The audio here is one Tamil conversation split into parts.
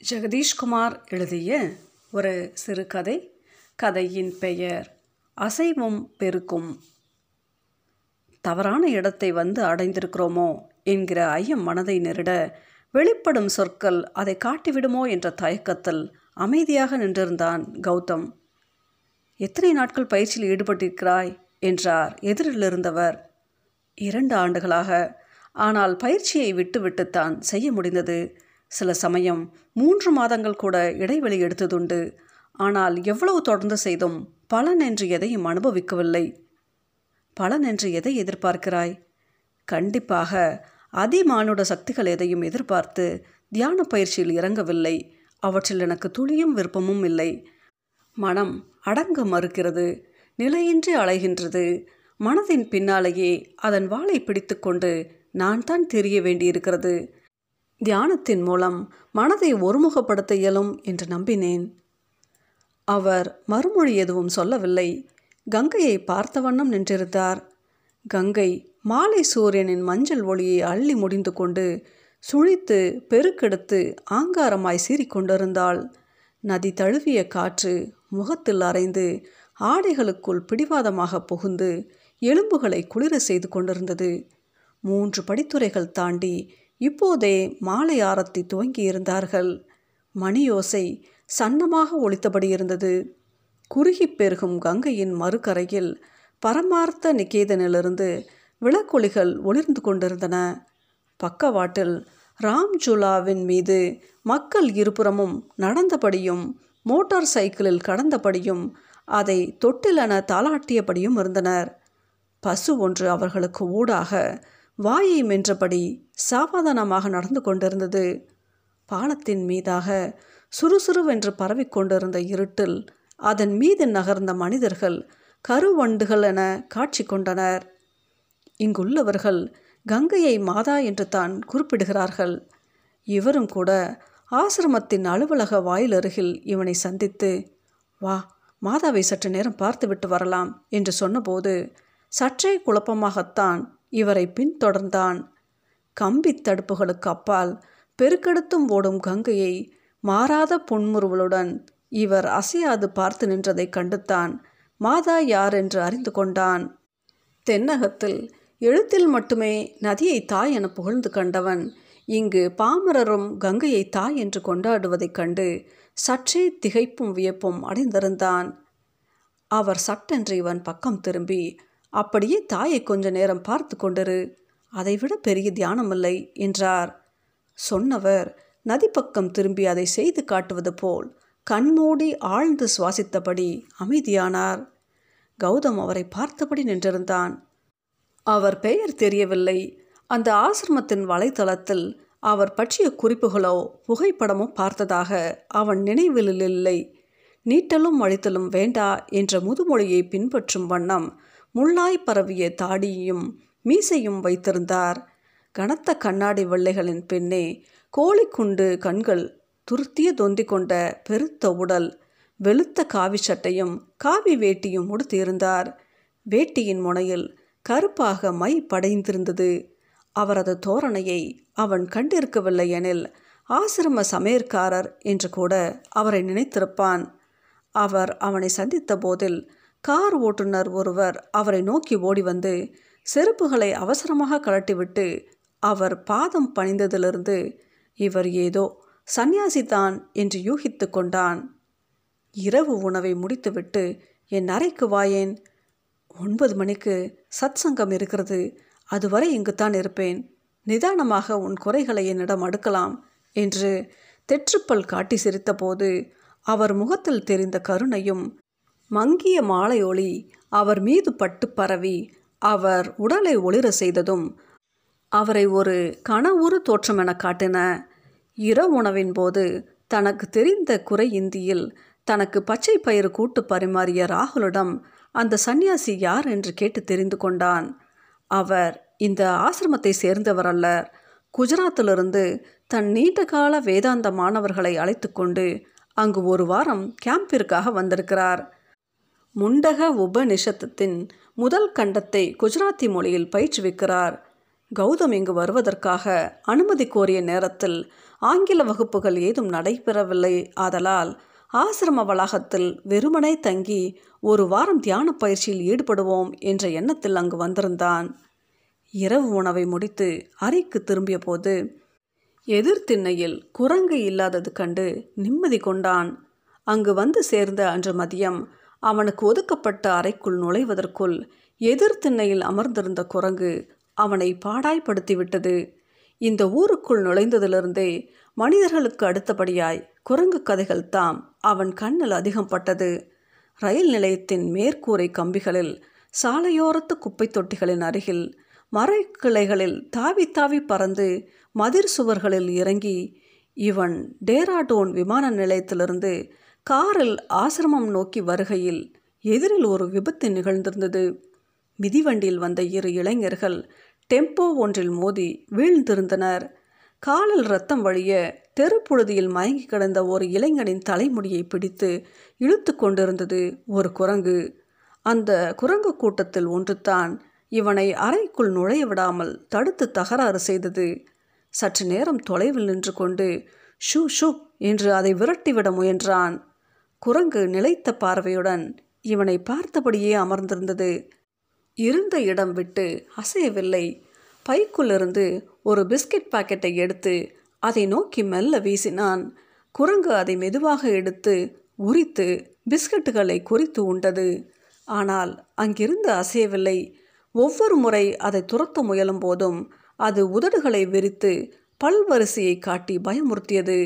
ஜெகதீஷ்குமார் எழுதிய ஒரு சிறுகதை கதையின் பெயர் அசைவும் பெருக்கும். தவறான இடத்தை வந்து அடைந்திருக்கிறோமோ என்கிற ஐயம் மனதை நெருட வெளிப்படும் சொற்கள் அதை காட்டிவிடுமோ என்ற தயக்கத்தில் அமைதியாக நின்றிருந்தான் கௌதம். எத்தனை நாட்கள் பயிற்சியில் ஈடுபட்டிருக்கிறாய்? என்றார் எதிரில் இருந்தவர் இரண்டு ஆண்டுகளாக. ஆனால் பயிற்சியை விட்டுவிட்டுத்தான் செய்ய முடிந்தது. சில சமயம் மூன்று மாதங்கள் கூட இடைவெளி எடுத்ததுண்டு. ஆனால் எவ்வளவு தொடர்ந்து செய்தும் பலன் என்று எதையும் அனுபவிக்கவில்லை. பலன் என்று எதை எதிர்பார்க்கிறாய்? கண்டிப்பாக அதிமானுட சக்திகள் எதையும் எதிர்பார்த்து தியான பயிற்சியில் இறங்கவில்லை. அவற்றில் எனக்கு துளியும் விருப்பமும் இல்லை. மனம் அடங்க மறுக்கிறது. நிலையின்றி அலைகின்றது. மனதின் பின்னாலேயே அதன் வாளை பிடித்துக்கொண்டு நான் தான் தெரிய வேண்டியிருக்கிறது. தியானத்தின் மூலம் மனதை ஒருமுகப்படுத்த இயலும் என்று நம்பினேன். அவர் மறுமொழி எதுவும் சொல்லவில்லை. கங்கையை பார்த்த வண்ணம் நின்றிருந்தார். கங்கை மாலை சூரியனின் மஞ்சள் ஒளியை அள்ளி முடிந்து கொண்டு சுழித்து பெருக்கெடுத்து ஆங்காரமாய் சீறிக்கொண்டிருந்தாள் நதி தழுவிய காற்று முகத்தில் அரைந்து ஆடைகளுக்குள் பிடிவாதமாக புகுந்து எலும்புகளை குளிர செய்து கொண்டிருந்தது. மூன்று படித்துறைகள் தாண்டி இப்போதே மாலை ஆரத்தி துவங்கி இருந்தார்கள். மணியோசை சன்னமாக ஒழித்தபடி இருந்தது. குறுகி பெருகும் கங்கையின் மறுகரையில் பரமார்த்த நிகேதனிலிருந்து விளக்கொலிகள் ஒளிர்ந்து கொண்டிருந்தன. பக்கவாட்டில் ராம்ஜுலாவின் மீது மக்கள் இருபுறமும் நடந்தபடியும் மோட்டார் சைக்கிளில் கடந்தபடியும் அதை தொட்டிலென தாளாட்டியபடியும் இருந்தனர். பசு ஒன்று அவர்களுக்கு ஊடாக வாயை மென்றபடி சாவதானமாக நடந்து கொண்டிருந்தது. பாலத்தின் மீதாக சுறுசுறுவென்று பரவிக்கொண்டிருந்த இருட்டில் அதன் மீது நகர்ந்த மனிதர்கள் கருவண்டுகள் என காட்சி கொண்டனர். இங்குள்ளவர்கள் கங்கையை மாதா என்று தான் குறிப்பிடுகிறார்கள். இவரும் கூட ஆசிரமத்தின் அலுவலக வாயில் அருகில் இவனை சந்தித்து வா மாதாவை சற்று நேரம் பார்த்துவிட்டு வரலாம் என்று சொன்னபோது சற்றே குழப்பமாகத்தான் இவரை பின்தொடர்ந்தான். கம்பி தடுப்புகளுக்கு அப்பால் பெருக்கெடுத்தும் ஓடும் கங்கையை மாறாத புன்முறுவலுடன் இவர் அசையாது பார்த்து நின்றதை கண்டுத்தான் மாதா யார் என்று அறிந்து கொண்டான். தென்னகத்தில் எழுத்தில் மட்டுமே நதியை தாய் என புகழ்ந்து கண்டவன் இங்கு பாமரரும் கங்கையை தாய் என்று கொண்டாடுவதைக் கண்டு சற்றே திகைப்பும் வியப்பும் அடைந்திருந்தான். அவர் சட்டென்று இவன் பக்கம் திரும்பி அப்படியே தாயை கொஞ்ச நேரம் பார்த்து கொண்டிரு. அதைவிட பெரிய தியானமில்லை என்றார். சொன்னவர் நதி பக்கம் திரும்பி அதை செய்து காட்டுவது போல் கண்மூடி ஆழ்ந்து சுவாசித்தபடி அமைதியானார். கௌதம் அவரை பார்த்தபடி நின்றிருந்தான். அவர் பெயர் தெரியவில்லை. அந்த ஆசிரமத்தின் வலைத்தளத்தில் அவர் பற்றிய குறிப்புகளோ புகைப்படமோ பார்த்ததாக அவன் நினைவில் இல்லை. நீட்டலும் அழித்தலும் வேண்டா என்ற முதுமொழியை பின்பற்றும் வண்ணம் முள்ளாய் பரவிய தாடியையும் மீசையும் வைத்திருந்தார். கனத்த கண்ணாடி வெள்ளைகளின் பின்னே கோழிக்குண்டு கண்கள் துருத்திய தொந்தி கொண்ட பெருத்த உடல் வெளுத்த காவி சட்டையும் காவி வேட்டியும் உடுத்தியிருந்தார். வேட்டியின் முனையில் கருப்பாக மை படைந்திருந்தது. அவரது தோரணையை அவன் கண்டிருக்கவில்லை எனில் ஆசிரம சமையற்காரர் என்று கூட அவரை நினைத்திருப்பான். அவர் அவனை சந்தித்த போதில் கார் ஓட்டுநர் ஒருவர் அவரை நோக்கி ஓடி வந்து செருப்புகளை அவசரமாக கலட்டிவிட்டு அவர் பாதம் பணிந்ததிலிருந்து இவர் ஏதோ சந்நியாசிதான் என்று யூகித்து கொண்டான். இரவு உணவை முடித்துவிட்டு என் அறைக்கு வாயேன் ஒன்பது மணிக்கு சத் சங்கம் இருக்கிறது. அதுவரை இங்குத்தான் இருப்பேன். நிதானமாக உன் குறைகளை என்னிடம் அடுக்கலாம் என்று தெற்றுப்பல் காட்டி சிரித்தபோது அவர் முகத்தில் தெரிந்த கருணையும் மங்கிய மாலை ஒளி அவர் மீது பட்டு பரவி அவர் உடலை ஒளிர செய்ததும் அவரை ஒரு கனவுறு தோற்றம் என காட்டின. இரவு உணவின் போது தனக்கு தெரிந்த குறை இந்தியில் தனக்கு பச்சை பயிறு கூட்டு பரிமாறிய ராகுலிடம் அந்த சந்நியாசி யார் என்று கேட்டு தெரிந்து கொண்டான். அவர் இந்த ஆசிரமத்தை சேர்ந்தவர் அல்ல குஜராத்திலிருந்து தன் நீண்ட கால வேதாந்த மாணவர்களை அழைத்து கொண்டு அங்கு ஒரு வாரம் கேம்பிற்காக வந்திருக்கிறார். முண்டக உபநிஷத்தத்தின் முதல் கண்டத்தை குஜராத்தி மொழியில் பயிற்றுவிக்கிறார். கௌதம் இங்கு வருவதற்காக அனுமதி கோரிய நேரத்தில் ஆங்கில வகுப்புகள் ஏதும் நடைபெறவில்லை. ஆதலால் ஆசிரம வளாகத்தில் வெறுமனே தங்கி ஒரு வாரம் தியான பயிற்சியில் ஈடுபடுவோம் என்ற எண்ணத்தில் அங்கு வந்திருந்தான். இரவு உணவை முடித்து அறைக்கு திரும்பிய போது எதிர்த்திண்ணையில் குரங்கு இல்லாதது கண்டு நிம்மதி கொண்டான். அங்கு வந்து சேர்ந்த அன்று மதியம் அவனுக்கு ஒதுக்கப்பட்ட அறைக்குள் நுழைவதற்குள் எதிர்த்திண்ணையில் அமர்ந்திருந்த குரங்கு அவனை பாடாய்படுத்திவிட்டது இந்த ஊருக்குள் நுழைந்ததிலிருந்தே மனிதர்களுக்கு அடுத்தபடியாய் குரங்கு கதைகள் தாம் அவன் கண்ணில் அதிகம் பட்டது ரயில் நிலையத்தின் மேற்கூரை கம்பிகளில் சாலையோரத்து குப்பை தொட்டிகளின் அருகில் மரக்கிளைகளில் தாவி தாவி பறந்து மதிர் சுவர்களில் இறங்கி இவன் டேராடோன் விமான நிலையத்திலிருந்து காரில் ஆசிரமம் நோக்கி வருகையில் எதிரில் ஒரு விபத்து நிகழ்ந்திருந்தது. மிதிவண்டியில் வந்த இரு இளைஞர்கள் டெம்போ ஒன்றில் மோதி வீழ்ந்திருந்தனர். காலில் ரத்தம் வழிய தெருப்புழுதியில் மயங்கி கிடந்த ஒரு இளைஞனின் தலைமுடியை பிடித்து இழுத்து கொண்டிருந்தது ஒரு குரங்கு. அந்த குரங்கு கூட்டத்தில் ஒன்றுதான் இவனை அறைக்குள் நுழைய விடாமல் தடுத்து தகராறு செய்தது. சற்று நேரம் தொலைவில் நின்று கொண்டு ஷூ ஷூ என்று அதை விரட்டிவிட முயன்றான். குரங்கு நிலைத்த பார்வையுடன் இவனை பார்த்தபடியே அமர்ந்திருந்தது. இருந்த இடம் விட்டு அசையவில்லை. பைக்குள்ளிருந்து ஒரு பிஸ்கட் பாக்கெட்டை எடுத்து அதை நோக்கி மெல்ல வீசினான். குரங்கு அதை மெதுவாக எடுத்து உரித்து பிஸ்கட்டுகளை குறித்து உண்டது. ஆனால் அங்கிருந்து அசையவில்லை. ஒவ்வொரு முறை அதை துரத்த முயலும் போதும் அது உதடுகளை விரித்து பல்வரிசையை காட்டி பயமுறுத்தியது.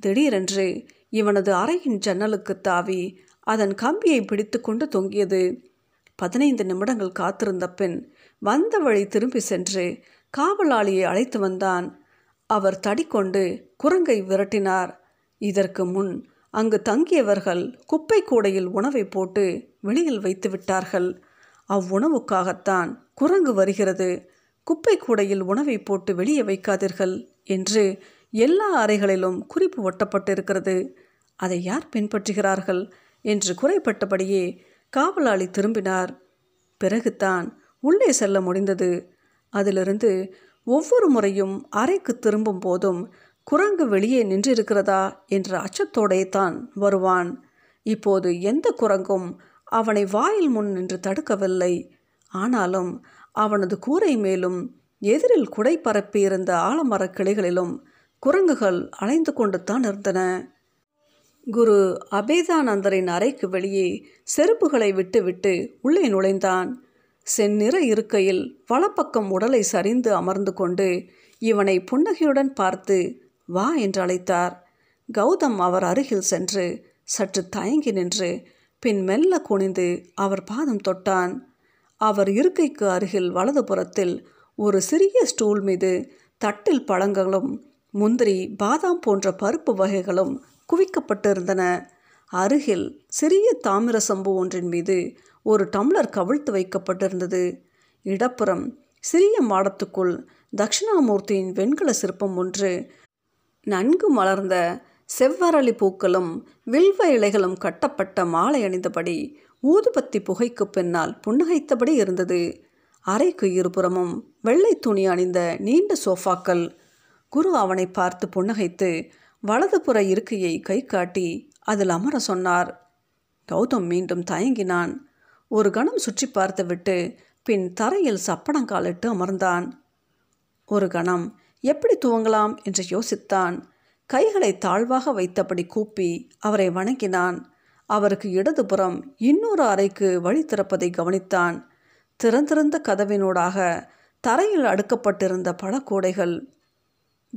திடீரென்று இவனது அறையின் ஜன்னலுக்கு தாவி அதன் கம்பியை பிடித்து கொண்டு தொங்கியது. பதினைந்து நிமிடங்கள் காத்திருந்த பின் வந்த வழி திரும்பி சென்று காவலாளியை அழைத்து வந்தான். அவர் தடிக்கொண்டு குரங்கை விரட்டினார். இதற்கு முன் அங்கு தங்கியவர்கள் குப்பை கூடையில் உணவை போட்டு வெளியில் வைத்து விட்டார்கள். அவ்வுணவுக்காகத்தான் குரங்கு வருகிறது. குப்பை கூடையில் உணவை போட்டு வெளியே வைக்காதீர்கள் என்று எல்லா அறைகளிலும் குறிப்பு ஒட்டப்பட்டிருக்கிறது. அதை யார் பின்பற்றுகிறார்கள்? என்று குறைப்பட்டபடியே காவலாளி திரும்பினார். பிறகுதான் உள்ளே செல்ல முடிந்தது. அதிலிருந்து ஒவ்வொரு முறையும் அறைக்கு திரும்பும் போதும் குரங்கு வெளியே நின்றிருக்கிறதா என்ற அச்சத்தோடே தான் வருவான். இப்போது எந்த குரங்கும் அவனை வாயில் முன் நின்று தடுக்கவில்லை. ஆனாலும் அவனது கூரை மேலும் எதிரில் குடை பரப்பியிருந்த ஆலமரக் கிளைகளிலும் குரங்குகள் அலைந்து கொண்டுத்தான் இருந்தன. குரு அபேதானந்தரின் அறைக்கு வெளியே செருப்புகளை விட்டுவிட்டு உள்ளே நுழைந்தான். செந்நிற இருக்கையில் வலப்பக்கம் உடலை சரிந்து அமர்ந்து கொண்டு இவனை புன்னகையுடன் பார்த்து வா என்று அழைத்தார். கௌதம் அவர் அருகில் சென்று சற்று தயங்கி நின்று பின் மெல்ல குனிந்து அவர் பாதம் தொட்டான். அவர் இருக்கைக்கு அருகில் வலதுபுறத்தில் ஒரு சிறிய ஸ்டூல் மீது தட்டில் பழங்களும் முந்திரி பாதாம் போன்ற பருப்பு வகைகளும் குவிக்கப்பட்டிருந்தன. அருகில் சிறிய தாமிர சம்பு ஒன்றின் மீது ஒரு டம்ளர் கவிழ்த்து வைக்கப்பட்டிருந்தது. இடப்புறம் சிறிய மாடத்துக்குள் தட்சிணாமூர்த்தியின் வெண்கல சிற்பம் ஒன்று நன்கு மலர்ந்த செவ்வரளி பூக்களும் வில்வ இலைகளும் கட்டப்பட்ட மாலை அணிந்தபடி ஊதுபத்தி புகைக்கு பின்னால் புன்னகைத்தபடி இருந்தது. அறைக்கு இருபுறமும் வெள்ளை துணி அணிந்த நீண்ட சோஃபாக்கள் குரு அவனை பார்த்து புன்னகைத்து வலதுபுற இருக்கையை கை காட்டி அதில் அமர சொன்னார். கௌதம் மீண்டும் தயங்கினான். ஒரு கணம் சுற்றி பார்த்துவிட்டு பின் தரையில் சப்பனங்காலிட்டு அமர்ந்தான். ஒரு கணம் எப்படி துவங்கலாம்? என்று யோசித்தான். கைகளை தாழ்வாக வைத்தபடி கூப்பி அவரை வணங்கினான். அவருக்கு இடதுபுறம் இன்னொரு அறைக்கு வழி திறப்பதை கவனித்தான். திறந்திருந்த கதவினூடாக தரையில் அடுக்கப்பட்டிருந்த பழக்கூடைகள்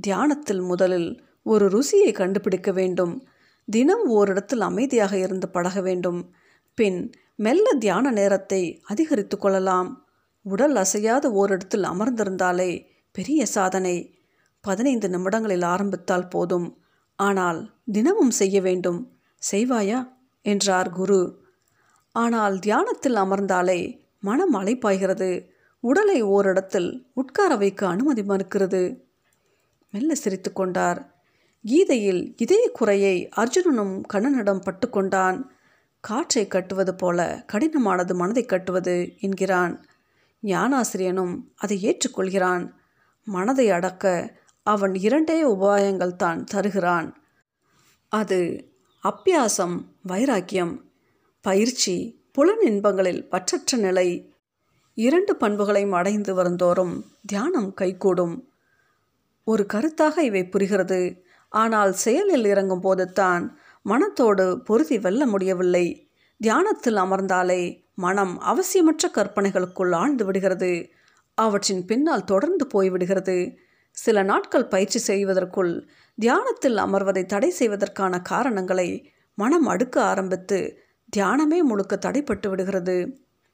தியானத்தில் முதலில் ஒரு ருசியை கண்டுபிடிக்க வேண்டும். தினம் ஓரிடத்தில் அமைதியாக இருந்து பழக வேண்டும். பின் மெல்ல தியான நேரத்தை அதிகரித்து கொள்ளலாம். உடல் அசையாத ஓரிடத்தில் அமர்ந்திருந்தாலே பெரிய சாதனை. பதினைந்து நிமிடங்களில் ஆரம்பித்தால் போதும். ஆனால் தினமும் செய்ய வேண்டும். செய்வாயா? என்றார் குரு. ஆனால் தியானத்தில் அமர்ந்தாலே மனம் அலைப்பாய்கிறது. உடலை ஓரிடத்தில் உட்கார வைக்க அனுமதி மறுக்கிறது. மெல்ல சிரித்து கொண்டார். கீதையில் இதே குறையை அர்ஜுனனும் கண்ணனிடம் பட்டுக்கொண்டான் காற்றை கட்டுவது போல கடினமானது மனதை கட்டுவது என்கிறான். ஞானாசிரியனும் அதை ஏற்றுக்கொள்கிறான். மனதை அடக்க அவன் இரண்டே உபாயங்கள் தான் தருகிறான். அது அப்பியாசம் வைராக்கியம் பயிற்சி புலன் இன்பங்களில் பற்றற்ற நிலை. இரண்டு பண்புகளையும் அடைந்து வருந்தோறும் தியானம் கைகூடும். ஒரு கருத்தாக இவை புரிகிறது. ஆனால் செயலில் இறங்கும் போதுத்தான் மனத்தோடு பொருதி வெல்ல முடியவில்லை. தியானத்தில் அமர்ந்தாலே மனம் அவசியமற்ற கற்பனைகளுக்குள் ஆழ்ந்து விடுகிறது. அவற்றின் பின்னால் தொடர்ந்து போய்விடுகிறது சில நாட்கள் பயிற்சி செய்வதற்குள் தியானத்தில் அமர்வதை தடை செய்வதற்கான காரணங்களை மனம் அடுக்க ஆரம்பித்து தியானமே முழுக்க தடைப்பட்டு விடுகிறது.